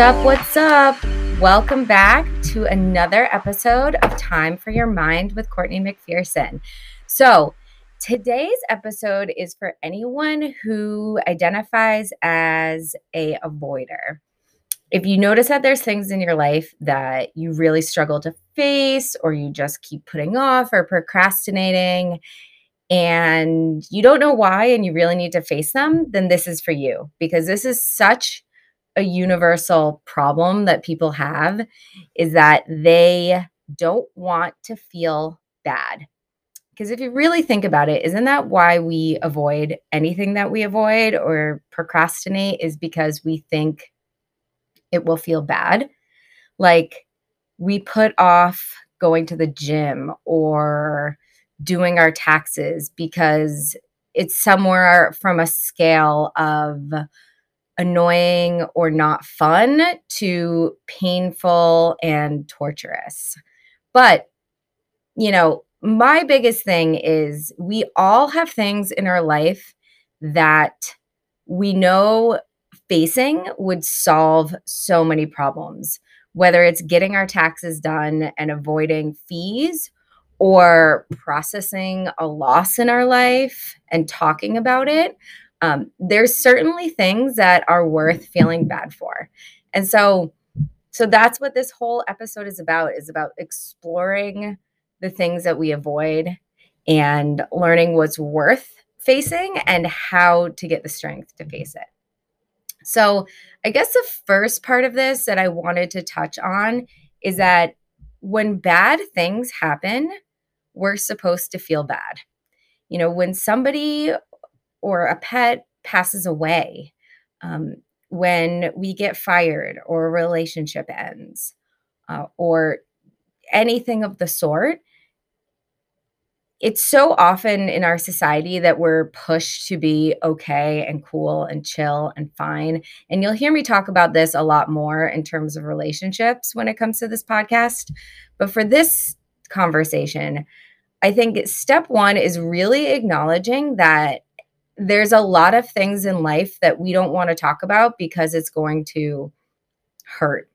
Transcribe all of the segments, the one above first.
up? What's up? Welcome back to another episode of Time for Your Mind with Courtney McPherson. So, today's episode is for anyone who identifies as a avoider. If you notice that there's things in your life that you really struggle to face or you just keep putting off or procrastinating and you don't know why and you really need to face them, then this is for you because this is such a universal problem that people have is that they don't want to feel bad. Because if you really think about it, isn't that why we avoid anything that we avoid or procrastinate? Is because we think it will feel bad. Like we put off going to the gym or doing our taxes because it's somewhere from a scale of annoying or not fun to painful and torturous. But, you know, my biggest thing is we all have things in our life that we know facing would solve so many problems, whether it's getting our taxes done and avoiding fees or processing a loss in our life and talking about it um, there's certainly things that are worth feeling bad for. And so so that's what this whole episode is about is about exploring the things that we avoid and learning what's worth facing and how to get the strength to face it. So i guess the first part of this that i wanted to touch on is that when bad things happen we're supposed to feel bad. You know when somebody or a pet passes away, um, when we get fired or a relationship ends, uh, or anything of the sort, it's so often in our society that we're pushed to be okay and cool and chill and fine. And you'll hear me talk about this a lot more in terms of relationships when it comes to this podcast. But for this conversation, I think step one is really acknowledging that there's a lot of things in life that we don't want to talk about because it's going to hurt.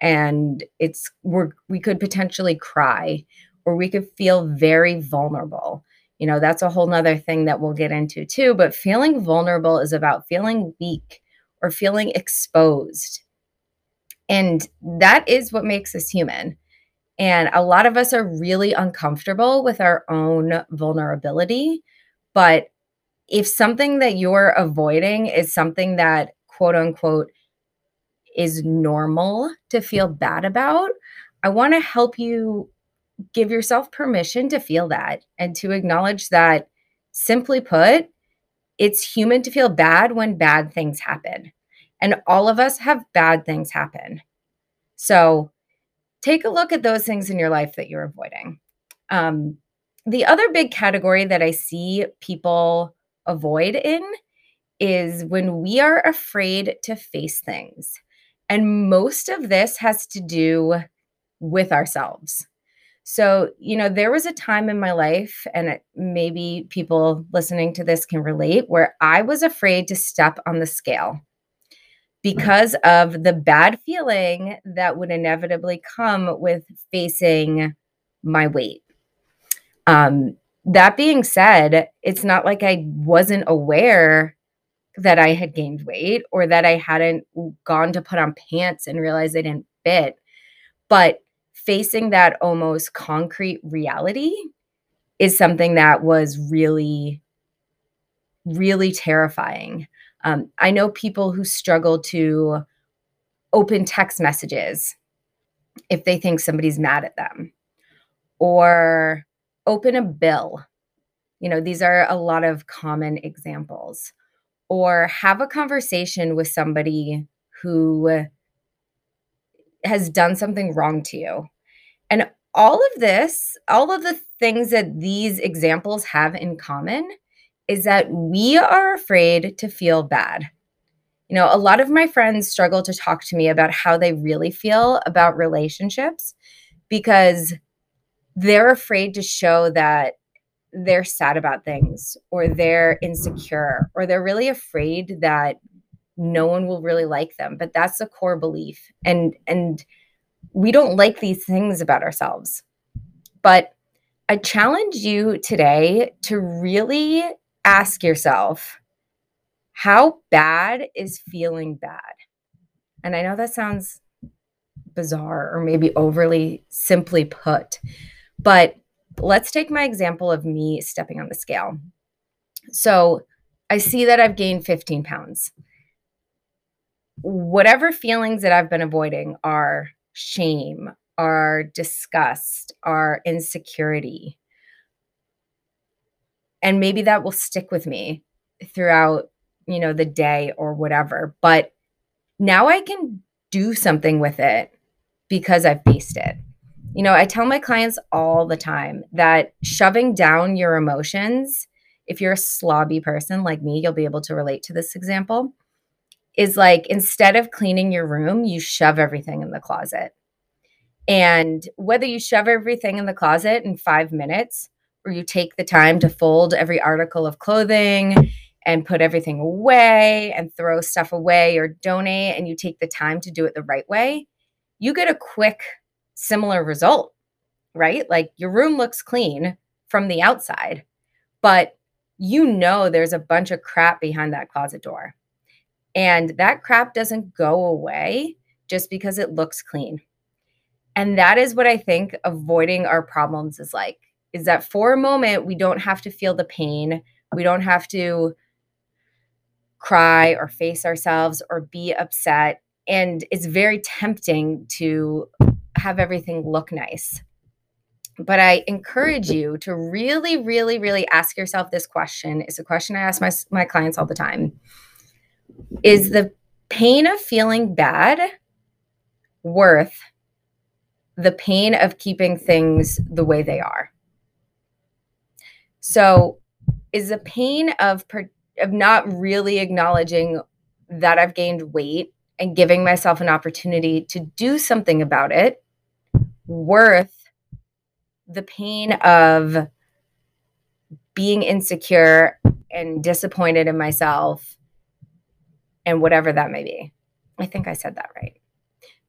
And it's we're we could potentially cry or we could feel very vulnerable. You know that's a whole nother thing that we'll get into too but feeling vulnerable is about feeling weak or feeling exposed. And that is what makes us human. And a lot of us are really uncomfortable with our own vulnerability but if something that you're avoiding is something that quote unquote is normal to feel bad about, I want to help you give yourself permission to feel that and to acknowledge that, simply put, it's human to feel bad when bad things happen. And all of us have bad things happen. So take a look at those things in your life that you're avoiding. Um, the other big category that I see people avoid in is when we are afraid to face things. And most of this has to do with ourselves. So, you know, there was a time in my life, and it, maybe people listening to this can relate, where I was afraid to step on the scale because of the bad feeling that would inevitably come with facing my weight. Um, that being said, it's not like I wasn't aware that I had gained weight or that I hadn't gone to put on pants and realized I didn't fit. But facing that almost concrete reality is something that was really, really terrifying. Um, I know people who struggle to open text messages if they think somebody's mad at them or open a bill. You know, these are a lot of common examples. Or have a conversation with somebody who has done something wrong to you. And all of this, all of the things that these examples have in common is that we are afraid to feel bad. You know, a lot of my friends struggle to talk to me about how they really feel about relationships because they're afraid to show that they're sad about things or they're insecure or they're really afraid that no one will really like them. But that's a core belief. And and we don't like these things about ourselves. But i challenge you today to really ask yourself how bad is feeling bad? And i know that sounds bizarre or maybe overly simply put but let's take my example of me stepping on the scale so I see that I've gained 15 pounds. Whatever feelings that I've been avoiding are shame, are disgust, are insecurity. And maybe that will stick with me throughout, you know, the day or whatever. But now I can do something with it because I've faced it. You know, I tell my clients all the time that shoving down your emotions if you're a slobby person like me, you'll be able to relate to this example. Is like instead of cleaning your room, you shove everything in the closet. And whether you shove everything in the closet in five minutes or you take the time to fold every article of clothing and put everything away and throw stuff away or donate and you take the time to do it the right way, you get a quick, similar result, right? Like your room looks clean from the outside, but you know there's a bunch of crap behind that closet door. And that crap doesn't go away just because it looks clean. And that is what I think avoiding our problems is like is that for a moment we don't have to feel the pain. We don't have to cry or face ourselves or be upset and it's very tempting to have everything look nice but I encourage you to really, really, really ask yourself this question. It's a question I ask my, my clients all the time. Is the pain of feeling bad worth the pain of keeping things the way they are? So, is the pain of of not really acknowledging that I've gained weight and giving myself an opportunity to do something about it worth the pain of being insecure and disappointed in myself and whatever that may be. I think I said that right.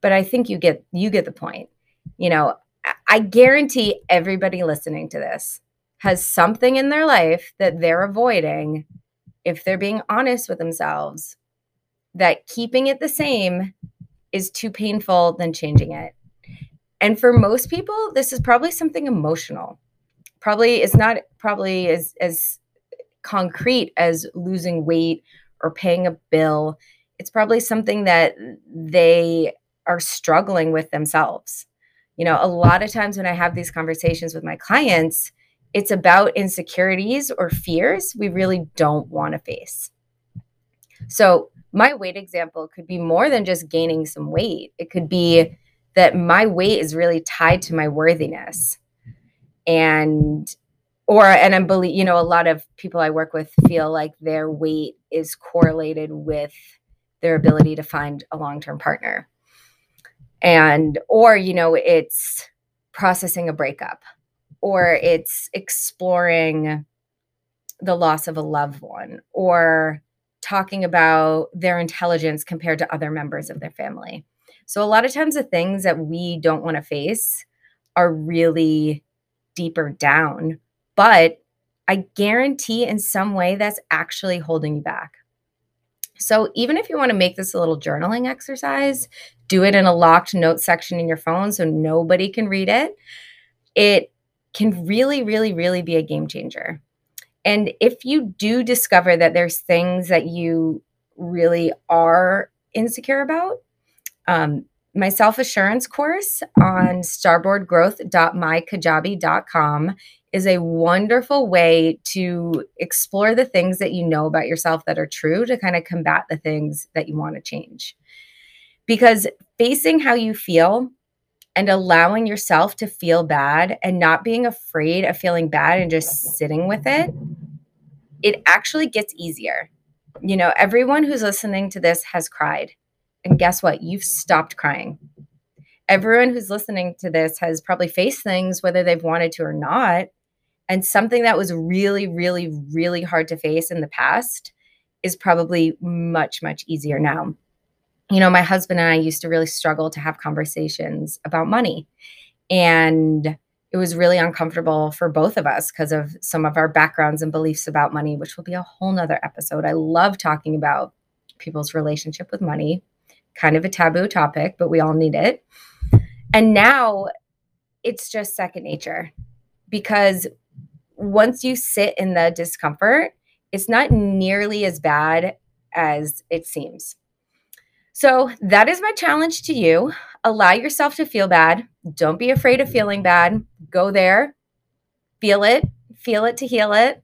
But I think you get you get the point. You know, I guarantee everybody listening to this has something in their life that they're avoiding if they're being honest with themselves that keeping it the same is too painful than changing it. And for most people, this is probably something emotional. Probably it's not probably as as concrete as losing weight or paying a bill. It's probably something that they are struggling with themselves. You know, a lot of times when I have these conversations with my clients, it's about insecurities or fears we really don't want to face. So, my weight example could be more than just gaining some weight. It could be that my weight is really tied to my worthiness. And or and i'm believe you know a lot of people i work with feel like their weight is correlated with their ability to find a long-term partner. And or you know it's processing a breakup or it's exploring the loss of a loved one or talking about their intelligence compared to other members of their family so a lot of times the things that we don't want to face are really deeper down, but I guarantee in some way that's actually holding you back. So even if you want to make this a little journaling exercise, do it in a locked note section in your phone so nobody can read it. It can really, really, really be a game changer. And if you do discover that there's things that you really are insecure about, um, my self assurance course on starboardgrowth.mykajabi.com is a wonderful way to explore the things that you know about yourself that are true to kind of combat the things that you want to change. Because facing how you feel and allowing yourself to feel bad and not being afraid of feeling bad and just sitting with it, it actually gets easier. You know, everyone who's listening to this has cried and guess what? You've stopped crying. Everyone who's listening to this has probably faced things, whether they've wanted to or not. And something that was really, really, really hard to face in the past is probably much, much easier now. You know, my husband and I used to really struggle to have conversations about money. And it was really uncomfortable for both of us because of some of our backgrounds and beliefs about money, which will be a whole nother episode. I love talking about people's relationship with money, kind of a taboo topic, but we all need it. And now it's just second nature because once you sit in the discomfort, it's not nearly as bad as it seems. So, that is my challenge to you. Allow yourself to feel bad. Don't be afraid of feeling bad. Go there, feel it, feel it to heal it,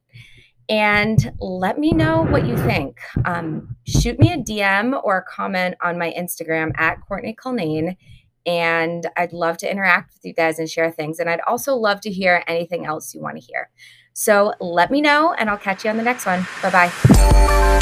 and let me know what you think. Um, shoot me a DM or a comment on my Instagram at Courtney Culnane. And I'd love to interact with you guys and share things. And I'd also love to hear anything else you want to hear. So let me know, and I'll catch you on the next one. Bye bye.